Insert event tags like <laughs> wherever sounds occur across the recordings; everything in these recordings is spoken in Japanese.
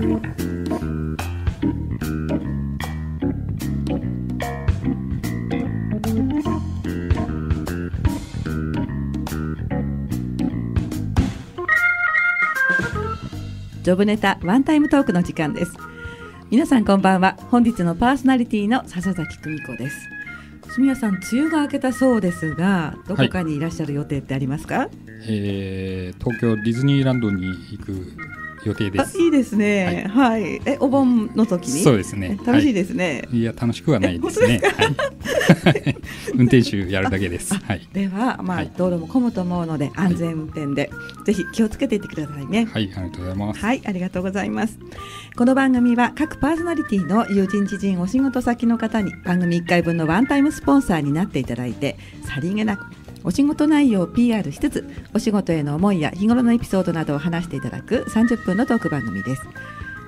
ジョブネタワンタイムトークの時間です。皆さんこんばんは。本日のパーソナリティの笹崎久美子です。住谷さん梅雨が明けたそうですがどこかにいらっしゃる予定ってありますか、はい、えー、東京ディズニーランドに行く予定です。いいですね。はい、はい、え、お盆の時に？そうですね。楽しいですね。はい、いや、楽しくはないですね。はい、<laughs> 運転手やるだけです。はい。では、まあ、道路も混むと思うので、安全運転で、ぜひ気をつけていってくださいね。はい、ありがとうございます。はい、ありがとうございます。この番組は各パーソナリティの友人知人お仕事先の方に番組1回分のワンタイムスポンサーになっていただいて、さりげなくお仕事内容を PR しつつお仕事への思いや日頃のエピソードなどを話していただく30分のトーク番組です。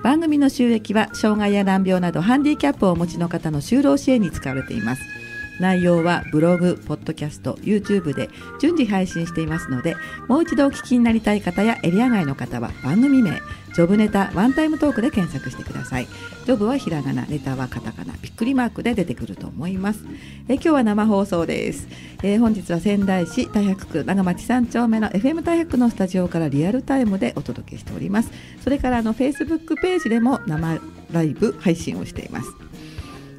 番組の収益は障害や難病などハンディキャップをお持ちの方の就労支援に使われています。内容はブログ、ポッドキャスト、YouTube で順次配信していますのでもう一度お聞きになりたい方やエリア外の方は番組名ジョブネタワンタイムトークで検索してください。ジョブはひらがなネタはカタカナびっくりマークで出てくると思います。え今日は生放送です、えー、本日は仙台市太白区長町3丁目の FM 太白のスタジオからリアルタイムでお届けしております。それからあの Facebook ページでも生ライブ配信をしています。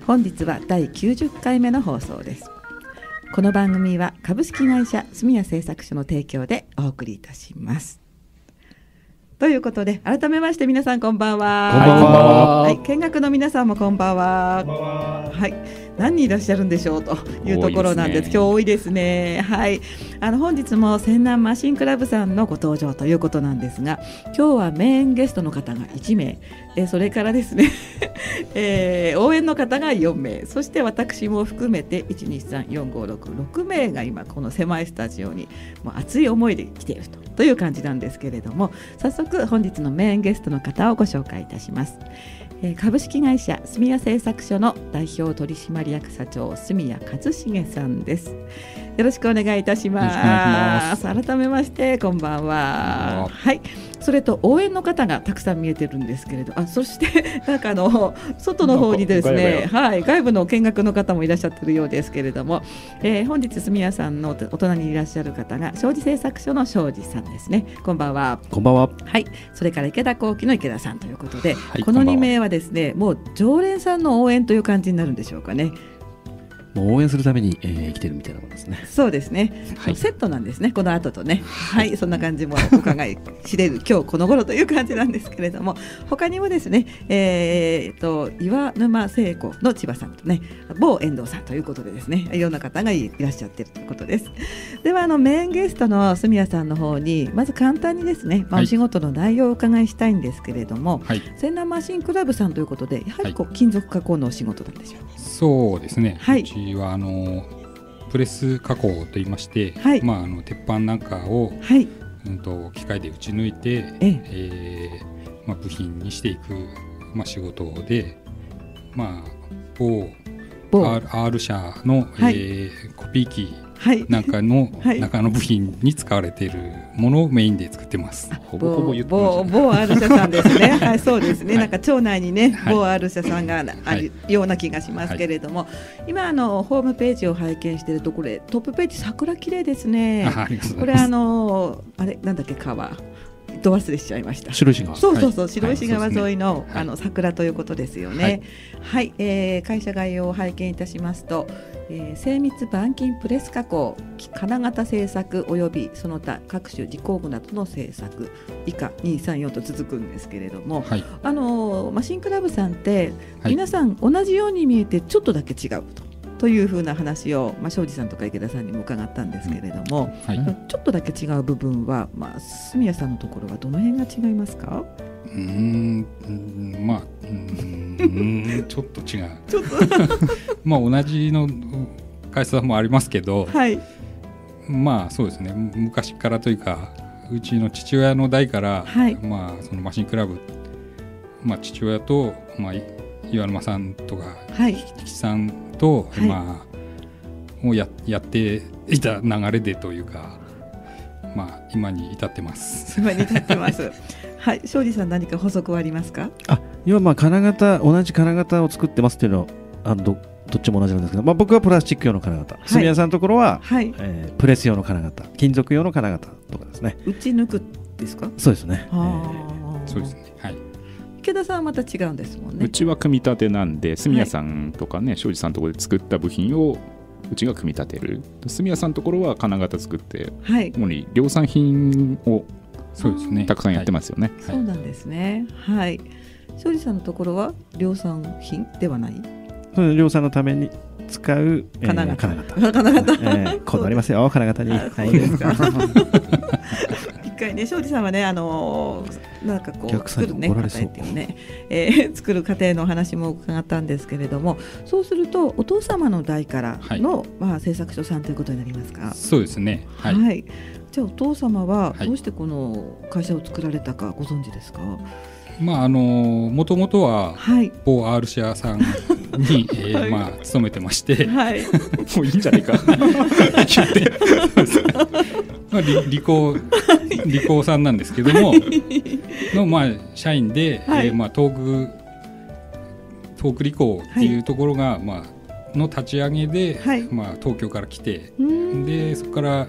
本日は第90回目の放送ですこの番組は株式会社住谷製作所の提供でお送りいたしますということで改めまして皆さんこんばんは。こんばんは。はい、見学の皆さんもこんばんは。はい。何人いらっしゃるんでしょう？<laughs> というところなんです。すね、今日多いですね。はい。あの本日も仙南マシンクラブさんのご登場ということなんですが、今日はメインゲストの方が1名、えそれからですね、<laughs> えー、応援の方が4名、そして私も含めて1、2、3、4、5、6、6名が今この狭いスタジオにもう熱い思いで来ているとという感じなんですけれども、早速本日のメインゲストの方をご紹介いたします。株式会社住谷製作所の代表取締役社長住谷和重さんです。よろしくお願いいたします。改めましてこんばんは。はいそれと応援の方がたくさん見えてるんですけれどあそして <laughs> なんかあの外の方にですねはい外部の見学の方もいらっしゃってるようですけれども、えー、本日住谷さんのお隣にいらっしゃる方が庄司製作所の庄司さんですね。こんばんは。こんばんは。はい。それから池田幸喜の池田さんということで、はい、この2名はですねもう常連さんの応援という感じになるんでしょうかねもう応援するために、えー、来てるみたいなものですね。そうですね。はい、セットなんですね。この後とね。はい、そんな感じもお伺い知れる <laughs> 今日この頃という感じなんですけれども、他にもですね、えー、と岩沼聖子の千葉さんとね、某遠藤さんということでですね、いろんな方がいらっしゃってるということです。ではあのメインゲストの住谷さんの方にまず簡単にですね、まあ、お仕事の内容をお伺いしたいんですけれども、はい、マシンクラブさんということで、やはりこう金属加工のお仕事なんでしょう、ね、そうですね。はい。はあのプレス加工といいまして、はい、まあ、あの鉄板なんかを、はい、うんと、機械で打ち抜いて、ええ。ー、まあ、部品にしていく、まあ、仕事で、まあ、某。R, R 社の、はい、えー、コピー機なんかの中の部品に使われているものをメインで作ってます。ほぼほぼ言ってま某 R 社さんですね。<laughs> はい、そうですね。なんか町内にね、某 R 社さんがあるような気がしますけれども、今あのホームページを拝見しているとこれトップページ桜綺麗ですね。これあのあれなんだっけ川。ど忘れしちゃいました。白石川。そうそうそう、白石川沿いの、あの桜ということですよね。はい、えー、会社概要を拝見いたしますと、えー、精密板金プレス加工、金型製作およびその他各種自工具などの製作以下二三四と続くんですけれども、はい、あのマシンクラブさんって皆さん同じように見えてちょっとだけ違うと。というふうな話を、まあ、庄司さんとか池田さんにも伺ったんですけれども、うんはい、ちょっとだけ違う部分は、まあ、住谷さんのところはどの辺が違いますか？うんまあうん <laughs> ちょっと違う。ちょっと。<laughs> まあ同じの会社もありますけど、はい、まあそうですね。昔からというかうちの父親の代から、はい、まあそのマシンクラブ、まあ、父親と、まあ、岩沼さんとか、はい、菊池さんと、はい、まあをややっていた流れでというかまあ今に至ってます。今に至ってます。<laughs> はい、庄司さん何か補足はありますか？あ、今まあ金型同じ金型を作ってますっていうのはあのどどっちも同じなんですけど、まあ僕はプラスチック用の金型、住谷さんのところは、はい、えー、プレス用の金型、金属用の金型とかですね。打ち抜くですか？そうですね。えー、そうですね。はい。池田さんはまた違うんですもんね。うちは組み立てなんで、住谷さんとかね、庄、司、さんのところで作った部品をうちが組み立てる。住谷さんのところは金型作って、はい、主に量産品をそうですね。たくさんやってますよね、はい、そうなんですね。はい。庄司さんのところは量産品ではない？量産のために使う、金型、金型。金型、<laughs> えー、こだわりますよ。金型に、はい、一 <laughs> 回ね庄司さんはねあのなんかこう作るね家庭っていうね、えー、作る過程の話も伺ったんですけれどもそうするとお父様の代からの、はい、まあ製作所さんということになりますか？そうですね。はい、はい、じゃあお父様はどうしてこの会社を作られたかご存知ですか、まああのもともとは某 R 社さんに、<laughs> えーまあ勤めてまして、はい、<laughs> もういいんじゃないか。<laughs> 言ってまあ、<laughs> 理工理工さんなんですけどもの、まあ、社員で、はい、えー、まあ、東北東北理工っていうところが、はい、まあ、の立ち上げで、はい、まあ、東京から来てでそこから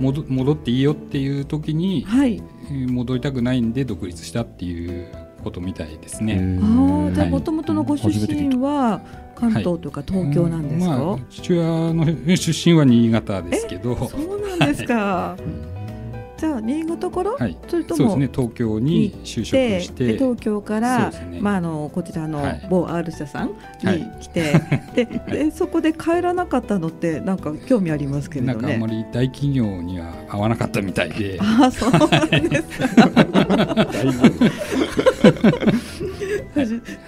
戻戻っていいよっていう時に、はい、戻りたくないんで独立したっていうことみたいですね。あじゃあもともとのご出身は関東とか東京なんですか、はい。まあ、父親の出身は新潟ですけど。そうなんですか、<laughs> はい。じゃあ新潟から、はい、それともそうですね。東京に就職して。東京から、ね、まああのこちらの某 R 社さんに来て、はい、ででそこで帰らなかったのってなんか興味ありますけれどね。なんかあんまり大企業には合わなかったみたいで。あそうなんですか。<laughs> <laughs>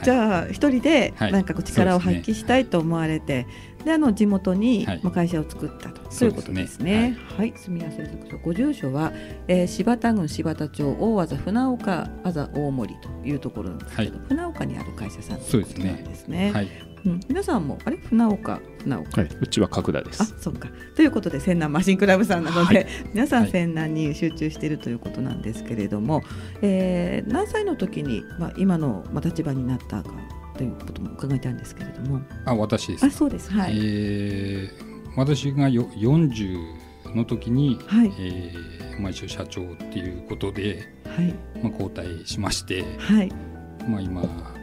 じゃあ一人でなんか力を発揮したいと思われて、であの地元に、まあ、会社を作ったと、そういうことですね。はい、住谷製作所ご住所は、えー、柴田郡柴田町大技船岡あざ大森というところなんですけど、船岡にある会社さんということなんですね。はいうん、皆さんもあれ？船岡船岡、はい、うちは角田です。あそうか。ということで泉南マシンクラブさんなので、はい、皆さん泉南に集中しているということなんですけれども、はい、えー、何歳の時に、まあ、今の、まあ、立場になったかということも伺いたいんですけれども。あ、私です。あ、そうです。はい。えー、私がよ40の時に、はい、えー、まあ一応社長っていうことで、はい、まあ交代しまして、はい、まあ今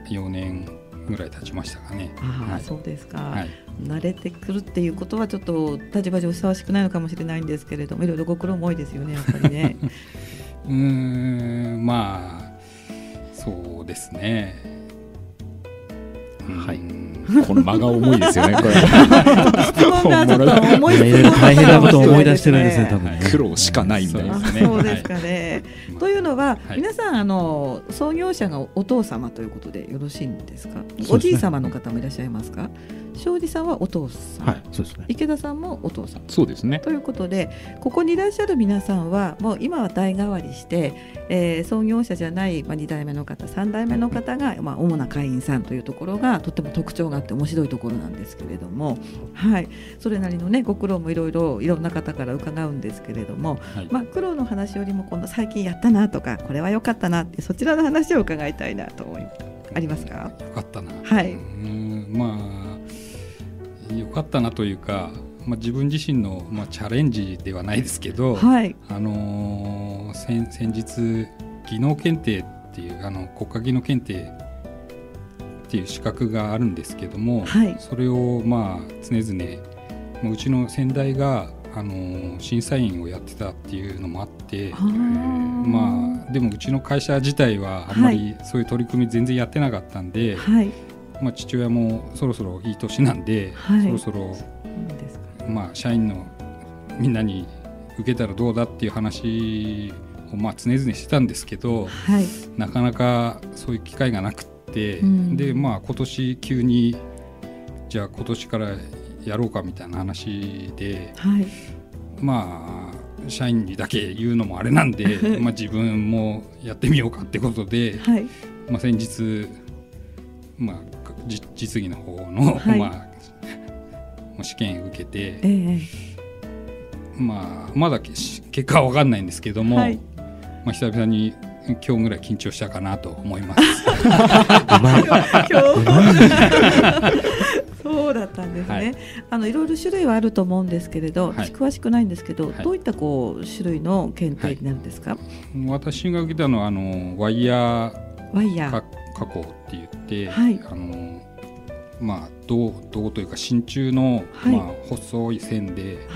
4年ぐらい経ちましたかね。あ、はい、そうですか、はい。慣れてくるっていうことはちょっと立場上ふさわしくないのかもしれないんですけれども、いろいろご苦労も多いですよね、やっぱりね。<laughs> うんまあそうですね。はい。この間が重いですよね。これ。大変なことを思い出してるんですね。多分苦労しかないんだよね。そうですかね。というのは皆さんあの創業者がお父様ということでよろしいんですか？おじい様の方もいらっしゃいますか？庄司さんはお父さん、はい、そうですね、池田さんもお父さんそうですねということでここにいらっしゃる皆さんはもう今は代替わりして、えー、創業者じゃない、まあ、2代目の方3代目の方が、まあ、主な会員さんというところがとても特徴があって面白いところなんですけれども、はい、それなりの、ね、ご苦労もいろいろいろんな方から伺うんですけれども、はい、まあ、苦労の話よりも今度最近やったなとかこれは良かったなってそちらの話を伺いたいなと思います。ありますか？よかったな。はい。うんまあ良かったなというか、まあ、自分自身の、まあ、チャレンジではないですけど、はい、あのー、先先日技能検定っていうあの国家技能検定っていう資格があるんですけども、はい、それをまあ常々うちの先代があの審査員をやってたっていうのもあってまあでもうちの会社自体はあんまりそういう取り組み全然やってなかったんで、はい、まあ、父親もそろそろいい年なんで、はい、そろそろ、まあ、社員のみんなに受けたらどうだっていう話をまあ常々してたんですけど、はい、なかなかそういう機会がなくって、うん、でまあ今年急にじゃあ今年からやろうかみたいな話で、はい、まあ社員にだけ言うのもあれなんで <laughs> まあ自分もやってみようかってことで、はい、まあ先日、まあ、実技の方の、はい、まあ、試験受けて、えー、まあまだ結果は分かんないんですけども、はい、まあ久々に今日ぐらい緊張したかなと思います。<laughs> <laughs> そうだったんですね、はい、あのいろいろ種類はあると思うんですけれど、はい、詳しくないんですけど、はい、どういったこう種類の検定になるんですか、私が受けたのはあのワイヤーワイヤー。加工って言って、あのまあ銅銅というか真鍮の、まあ細い線で、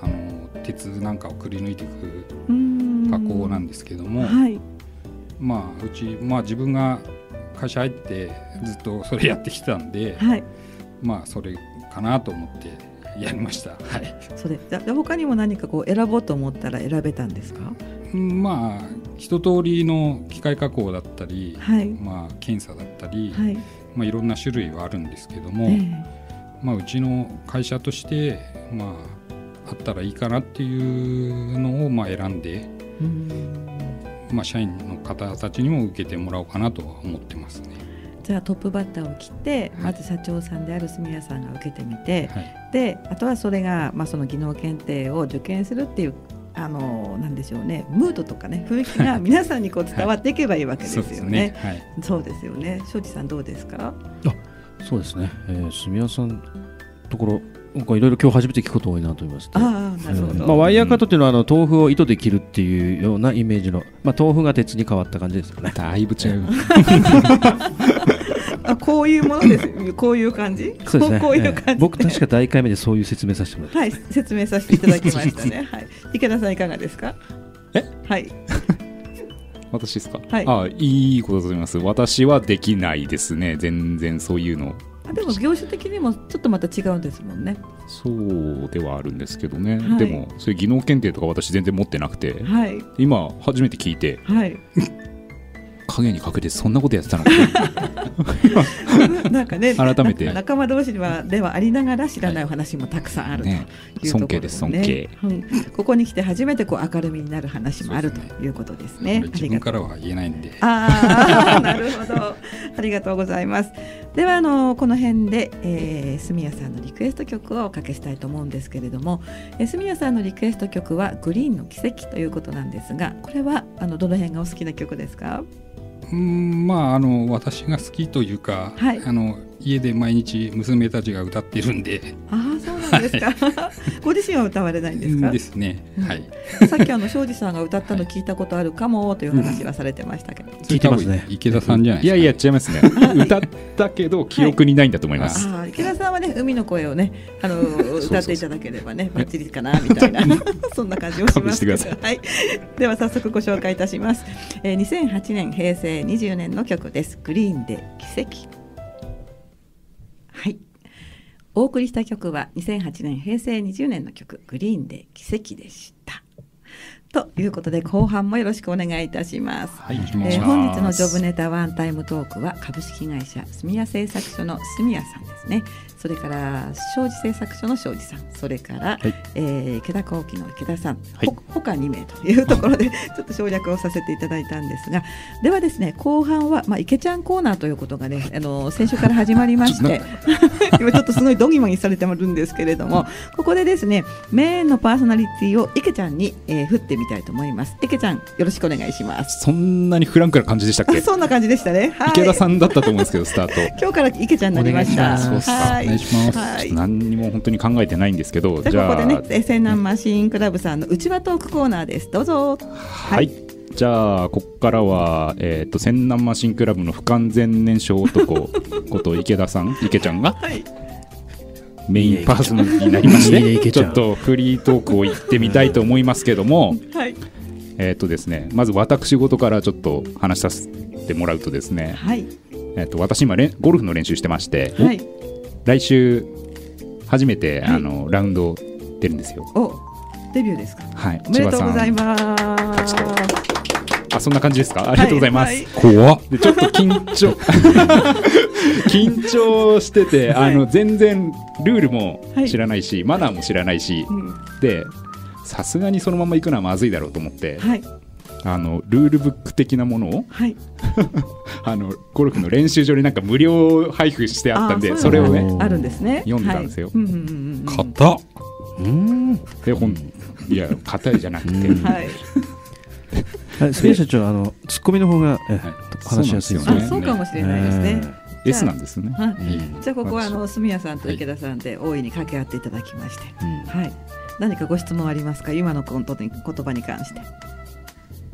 あの鉄なんかをくり抜いていく加工なんですけども、まあうちまあ自分が会社入ってずっとそれやってきたんで、はい、まあそれかなと思ってやりました。はい。それじゃ他にも何かこう選ぼうと思ったら選べたんですか？まあ一通りの機械加工だったり、はい、まあ検査だったり、はい、まあいろんな種類はあるんですけども、えー、まあうちの会社としてまああったらいいかなっていうのをまあ選んで。うん。まあ、社員の方たちにも受けてもらおうかなと思ってますね。じゃあトップバッターを切って、まず社長さんである住谷さんが受けてみて、はい、であとはそれが、まあ、その技能検定を受験するっていうあのなんでしょうねムードとかね雰囲気が皆さんにこう伝わっていけばいいわけですよね。はい、そうですよね。庄司さんどうですか？あ、そうですね。えー、住谷さんところなんかいろいろ今日初めて聞くこと多いなと思います。あなるほど。まあワイヤーカットっていうのはあの豆腐を糸で切るっていうようなイメージの、まあ豆腐が鉄に変わった感じですよね。だいぶ違う。<laughs> あこういうものです。こういう感じ？そうですね。こういう感じ、僕確か第一回目でそういう説明させてもらって。はい、説明させていただきましたね。はい。池田さんいかがですか？え、はい。<laughs> 私ですか？はい。あ、いいことだと思います。私はできないですね。全然そういうの。あでも業種的にもちょっとまた違うんですもんね。そうではあるんですけどね、はい、でもそういう技能検定とか私全然持ってなくて、はい、今初めて聞いて、はい、<laughs> 影に隠れてそんなことやってたの <laughs> なんかね改めて。仲間同士はではありながら知らないお話もたくさんあるとい。うところ、ね、尊敬です尊敬、うん、ここに来て初めてこう明るみになる話もあるということですね、ね、自分からは言えないんで。ああ <laughs> なるほど。ありがとうございます。ではあのこの辺で、えー、住谷さんのリクエスト曲をおかけしたいと思うんですけれども、えー、住谷さんのリクエスト曲はグリーンの奇跡ということなんですがこれはあのどの辺がお好きな曲ですか？うんまああの私が好きというか、はい、あの家で毎日娘たちが歌っているんで。ああそうなんですか。ご自身は歌われないんですか？ですね、はい。さっきあの庄司さんが歌ったの聞いたことあるかもという話はされてましたけど、聞いてますね。池田さんじゃないいやいや違いますね。歌ったけど記憶にないんだと思います、はい、池田さんはね海の声をねあの <laughs> 歌っていただければねバッチリかなみたいな。<laughs> そんな感じをしますはい、では早速ご紹介いたします、えー、2008年平成20年の曲です。グリーンで奇跡。はいお送りした曲は2008年平成20年の曲「グリーンで奇跡」でした。ということで後半もよろしくお願いいたします。はい、えー、本日のジョブネタワンタイムトークは株式会社住谷製作所の住谷さんですね。それから庄司製作所の庄司さん。それから、はい、えー、池田工機の池田さん、はい、ほ他2名というところで <laughs> ちょっと省略をさせていただいたんですが。ではですね後半は、まあ、池ちゃんコーナーということがねあの先週から始まりまして。<laughs> 今ちょっとすごいドギマギされてるんですけれども。ここでですねメインのパーソナリティを池ちゃんに、えー、振ってみたいと思います。池ちゃんよろしくお願いします。そんなにフランクな感じでしたっけ？<laughs> そんな感じでしたね、はい、池田さんだったと思うんですけどスタート。<laughs> 今日から池ちゃんになりました。はい。願いします。はい、何にも本当に考えてないんですけど、じゃあここでね、セナンマシンクラブさんの内輪トークコーナーです。どうぞ。はい。じゃあここからは、えーと、仙南マシンクラブの不完全燃焼男こと池田さん池ちゃんが、<laughs> はい、メインパーソナリティになりましてちょっとフリートークを言ってみたいと思いますけども、はい、えっ、とですねまず私事からちょっと話させてもらうとですね、はい、えーと、私今ゴルフの練習してまして、はい、来週初めて、はい、あのラウンド出るんですよ。おデビューですか。はい。おめでとうございます。あそんな感じですか？ありがとうございます。はい、怖でちょっと緊張。<laughs> 緊張してて、あの全然ルールも知らないし、マナーも知らないし、うん、でさすがにそのまま行くのはまずいだろうと思って、はい、あのルールブック的なものを、はい、<laughs> あのゴルフの練習場になんか無料配布してあったんでそれをねあるんですね。読んでたんですよ。買ったうんで本いや硬いじゃなくて、<laughs> はい杉谷社長あのツッコミの方が、え話しやすいですね。そうかもしれないですね、えー、S なんですね、はい、じゃあここはあの住谷さんと池田さんで大いに掛け合っていただきまして、はい。何かご質問ありますか？今の言葉に関して。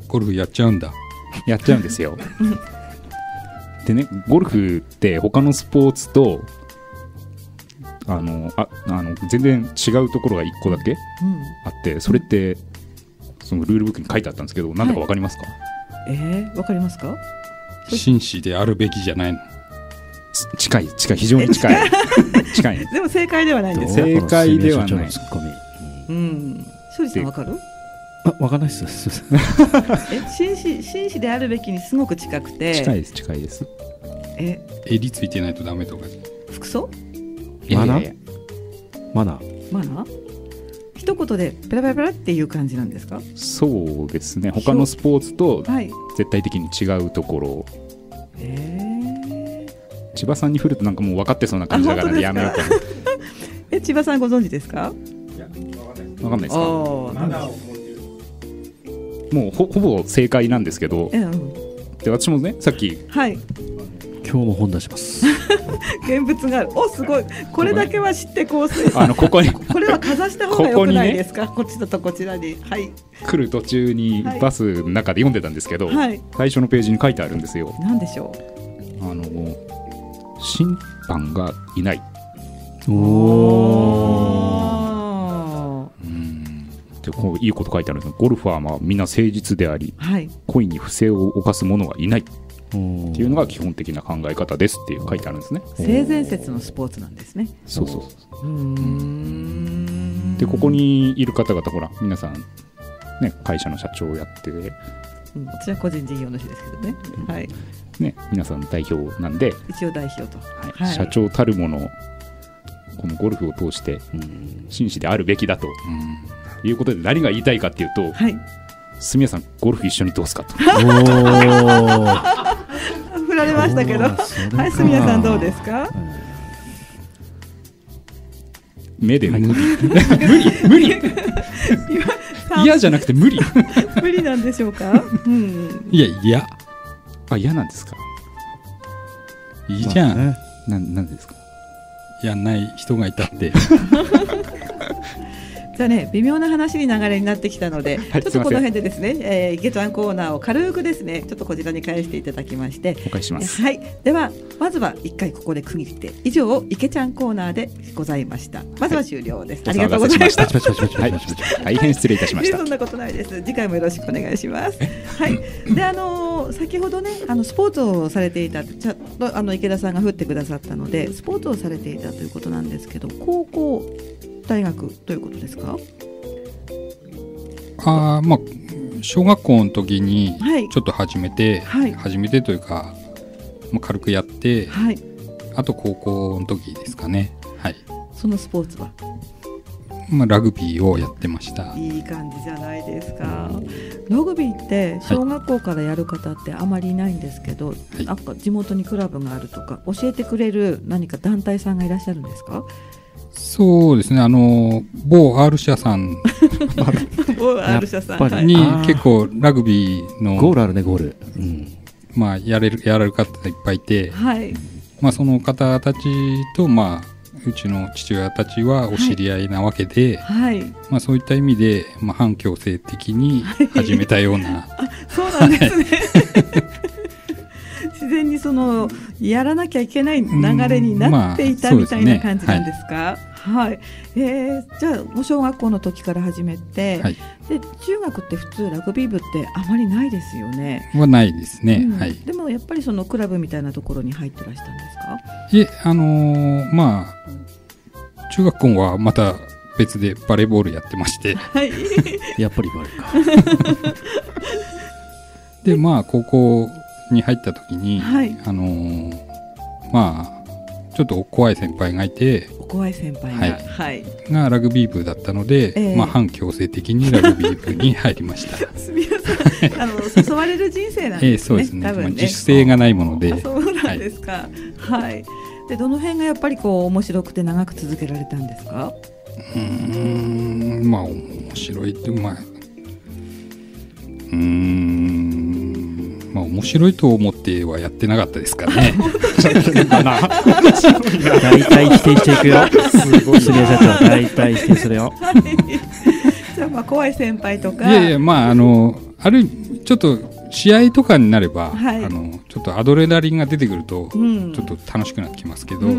ゴルフやっちゃうんだ。<laughs> やっちゃうんですよ。<laughs> でねゴルフって他のスポーツとあのああの全然違うところが1個だけあって、それってそのルールブックに書いてあったんですけど何だか分かりますか、はい、えー、分かりますか？紳士であるべきじゃない。の近い近い非常に近い。近い。<laughs> でも正解ではないんです正解ではない。うん。庄司さん分かる？あ分かんないです。<laughs> え紳士紳士であるべきにすごく近くて。近いです近いです。え？襟ついてないとダメとか。服装？マナー？マナー。マナー？一言でペラペラペラっていう感じなんですか？そうですね。他のスポーツと絶対的に違うところ、え千葉さんに振るとなんかもう分かってそうな感じだからやめようか？な <laughs> え千葉さんご存知ですか？分かんないですかもうほほぼ正解なんですけど、うん、で私もねさっき、はい、今日も本出します。<laughs> 現物がある。おすごい。これだけは知ってこうあのここに。<laughs> これはかざした方がよくないですか？こ,、っちだとこちらに。はい。来る途中にバスの中で読んでたんですけど、はい、最初のページに書いてあるんですよ。何でしょう？あの審判がいない。おおでこういいこと書いてあるんですゴルファーはみんな誠実であり、はい、故意に不正を犯す者はいないっていうのが基本的な考え方ですっていう書いてあるんですね。性善説のスポーツなんですね。そうそうそうでここにいる方々ほら皆さんね会社の社長をやってうん、私は個人事業主ですけどね、はい、ね皆さん代表なんで。一応代表と、はい。はい、社長たるものこのゴルフを通して紳士であるべきだと、いうことで何が言いたいかっていうと、はい、住谷さんゴルフ一緒にどうすかと。振 <laughs> られましたけど。はい住谷さんどうですか、目で無理。無理。無理。嫌じゃなくて無理。無理なんでしょうか、うん、いや嫌。あ嫌なんですか？いいじゃん、ね、ななんですか？やんない人がいたってじゃあね微妙な話に流れになってきたので、<laughs> はい、ちょっとこの辺でですね、えー、池ちゃんコーナーを軽くですねちょっとこちらに返していただきまして。お返しします。はい。ではまずは一回ここで区切って以上池ちゃんコーナーでございました。まずは終了です、はい、ありがとうございましたはい、<laughs> 大変失礼いたしました。そんなことないです。次回もよろしくお願いします。はい。であのー、先ほどねあのスポーツをされていたちゃとあの池田さんが振ってくださったのでスポーツをされていたということなんですけど高校大学ということですか？あまあ小学校の時にちょっと始めて、はい、始めてというか、まあ、軽くやって、はい、あと高校の時ですかね。はい。そのスポーツは？まあ、ラグビーをやってました。いい感じじゃないですか。ラグビーって小学校からやる方ってあまりいないんですけど、はい、なんか地元にクラブがあるとか教えてくれる何か団体さんがいらっしゃるんですか？そうですねあの某 R 社さん <laughs> 某 R 社さんに結構ラグビーのゴールあるねゴール、うん、まあやれるやられる方いっぱいいて、はい、まあその方たちとまあうちの父親たちはお知り合いなわけで、はい、まあ、そういった意味で、まあ、反強制的に始めたような、はい、そうなんですね。自然にそのやらなきゃいけない流れになっていたみたいな感じなんですか、はい、えー、じゃあもう小学校の時から始めて、はい、で中学って普通ラグビー部ってあまりないですよね。はないですね、うん、はい。でもやっぱりそのクラブみたいなところに入ってらしたんですか？いえあのー、まあ中学校はまた別でバレーボールやってまして、はい、<laughs> やっぱりバレーか。<laughs> でまあ高校に入った時に、はい、あのー、まあちょっと怖い先輩がいて怖い先輩が、はい、はい、がラグビー部だったので、えー、まあ、反強制的にラグビー部に入りました。<laughs> すみません。あの誘われる人生なんですね、えー、そうですね、ね、まあ、自主性がないもので。そうなんですか。はい、はい、でどの辺がやっぱりこう面白くて長く続けられたんですか？うんまあ面面白いってまあうんまあ面白いと思ってはやってなかったですからね。<laughs> 大体否定していくよ。すごい。社長大体否定するよ、はい、じゃあまあ怖い先輩とか。いやいやまああのあるちょっと試合とかになれば、はい、あのちょっとアドレナリンが出てくると、うん、ちょっと楽しくなってきますけど、うんうん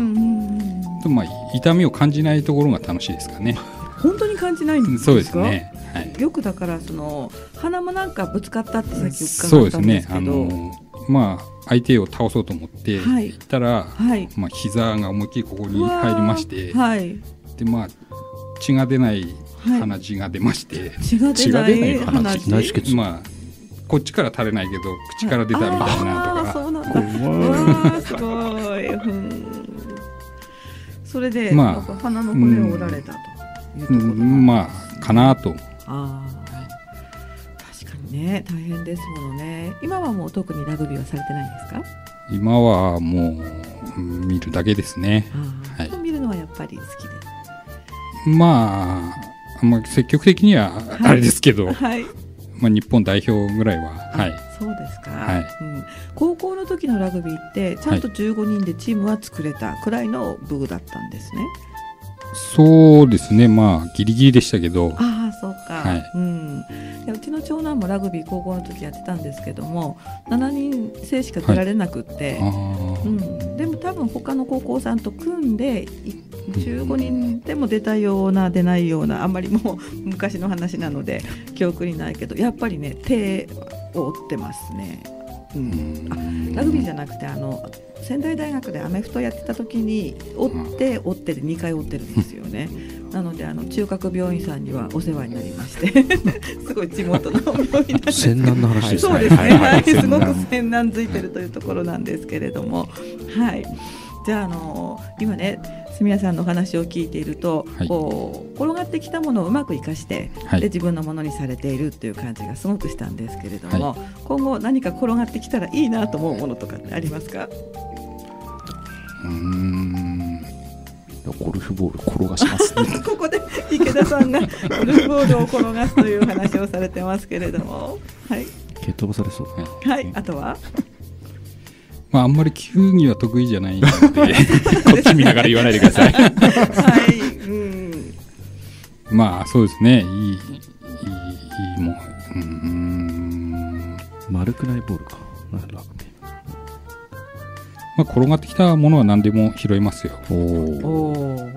うん、まあ痛みを感じないところが楽しいですかね。本当に感じないんですか？そうですね。はい、よくだからその鼻もなんかぶつかったってさっき伺ったんですけど。そうですね。あのまあ相手を倒そうと思って行ったら、はい、まあ膝が思いっきりここに入りまして、はい、でまあ血が出ない鼻血が出まして、血。が出ない鼻血。まあこっちから垂れないけど口から出たみたいなとか、そうなんだ。すごい、うん、それで、まあ、鼻の骨を折られたというところ、うん、まあかなとあ確かにね大変ですものね。今はもう特にラグビーはされてないんですか？今はもう見るだけですね、はい、見るのはやっぱり好きで。まああんま積極的にはあれですけど、はい、はいまあ、日本代表ぐらいは、はい、そうですか、はい。うん、高校の時のラグビーってちゃんと15人でチームは作れたくらいの部具だったんですね。そうですね。まあギリギリでしたけどあはい。うん、うちの長男もラグビー高校の時やってたんですけども7人制しか出られなくって、はい、うん、でも多分他の高校さんと組んで15人でも出たような出ないようなあんまりもう昔の話なので記憶にないけどやっぱりね手を折ってますね。うん、あラグビーじゃなくてあの仙台大学でアメフトやってた時に折って折ってで2回折ってるんですよね。なのであの中核病院さんにはお世話になりまして <laughs> すごい地元の病院なんです。戦難の話ですね。そうですね。はい、すごく戦難。づいてるというところなんですけれども、はい。じゃああの今ね住谷さんのお話を聞いていると、はい、こう転がってきたものをうまく生かして、はい、で自分のものにされているっていう感じがすごくしたんですけれども、はい、今後何か転がってきたらいいなと思うものとかってありますか？うんゴルフボール転がします、ね、<laughs> ここで池田さんがゴルフボールを転がすという話をされてますけれども、はい、蹴飛ばされそうはい、あとは？まあ、あんまり球技は得意じゃないので <laughs> こっち見ながら言わないでください。はい、うん、まあそうですね。いいいいいいもうん。丸くないボールか。ラグビー。まあ、転がってきたものは何でも拾いますよ。おお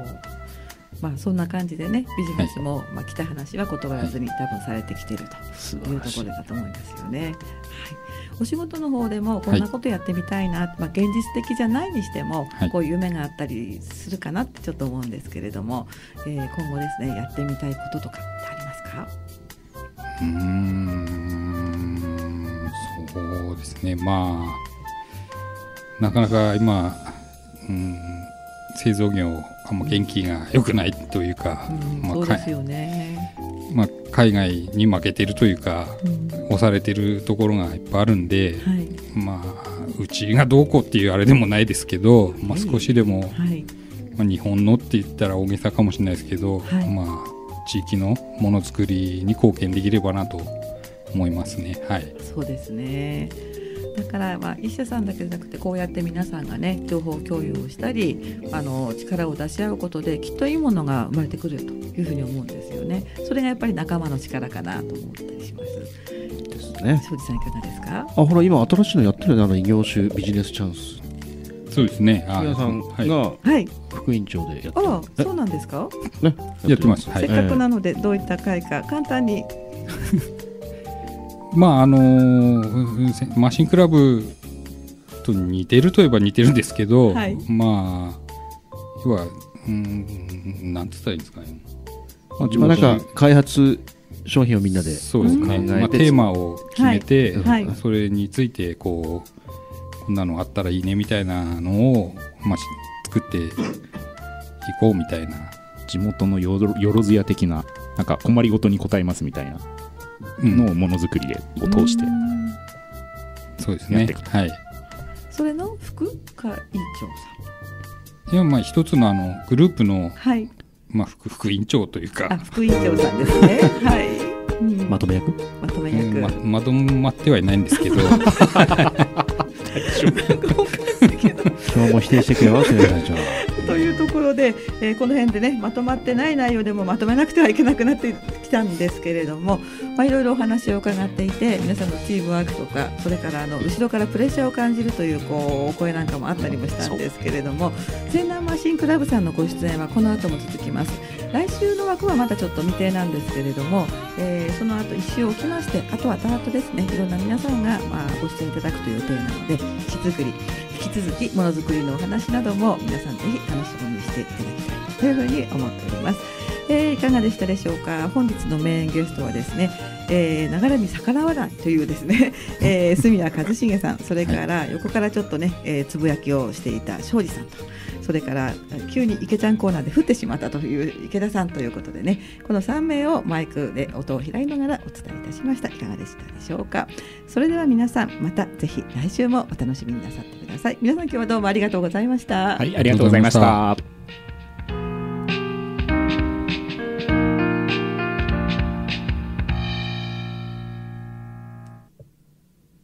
まあ、そんな感じでねビジネスも、はい、まあ、来た話は断らずに多分されてきているというところだと思いますよね。はい。お仕事の方でもこんなことやってみたいな、はい、まあ、現実的じゃないにしても、はい、こういう夢があったりするかなってちょっと思うんですけれども、えー、今後ですねやってみたいこととかってありますか？うん。そうですね。まあなかなか今、うん製造業あんま元気が良くないというか、まあ、そうですよね、まあ、海外に負けてるというか、うん、押されてるところがいっぱいあるんで、はい、まあうちがどうこうっていうあれでもないですけど、まあ、少しでも、はい、まあ、日本のって言ったら大げさかもしれないですけど、はい、まあ、地域のものづくりに貢献できればなと思いますね。はい、そうですねだからまあ医者さんだけじゃなくてこうやって皆さんがね情報共有をしたりあの力を出し合うことできっといいものが生まれてくるというふうに思うんですよね。それがやっぱり仲間の力かなと思ったりします。ですね。庄司さんいかがですか？あほら今新しいのやってるねあの異業種ビジネスチャンス。そうですね。皆さんが副委員長でやってる。ああそうなんですか？ねやってます。せっかくなのでどういった会か簡単にまああのー、マシンクラブと似てるといえば似てるんですけど、はい、まあ要はうんなんつったらいいんですかね、まあ、なんか開発商品をみんなでそうですね、まあ、テーマを決めて、はい、それについてこうこんなのあったらいいねみたいなのを、まあ、作っていこうみたいな。地元のよろずや的ななんか困りごとに答えますみたいなのものづくりでを通してそうですね。はい。それの副会長さん。いやまあ一つのあのグループの、はい。まあ副副院長というか。副院長さんですね。<laughs> はい。まとめ役？まとめ役、ままとまってはいないんですけど。<laughs> <laughs> 今日も否定してくれますよ隊長。というところで、えー、この辺でねまとまってない内容でもまとめなくてはいけなくなってきたんですけれども、まあ、いろいろお話を伺っていて皆さんのチームワークとかそれからあの後ろからプレッシャーを感じるというこうお声なんかもあったりもしたんですけれども全南マシンクラブさんのご出演はこの後も続きます来週の枠はまだちょっと未定なんですけれども、えー、その後1週置きましてあとはタートですね。いろんな皆さんが、まあ、ご出演いただくという予定なので引き続き引き続きものづくりのお話なども皆さんぜひ楽しみにしていただきたいというふうに思っております。えー、いかがでしたでしょうか？本日のメインゲストはですね、えー、流れに逆らわないというですね、<laughs> えー、住谷一茂さん。それから横からちょっとね、えー、つぶやきをしていた庄司さんとそれから急に池ちゃんコーナーで降ってしまったという池田さんということでねこの3名をマイクで音を開いながらお伝えいたしました。いかがでしたでしょうか？それでは皆さんまたぜひ来週もお楽しみになさってください。皆さん今日はどうもありがとうございました。はいありがとうございました。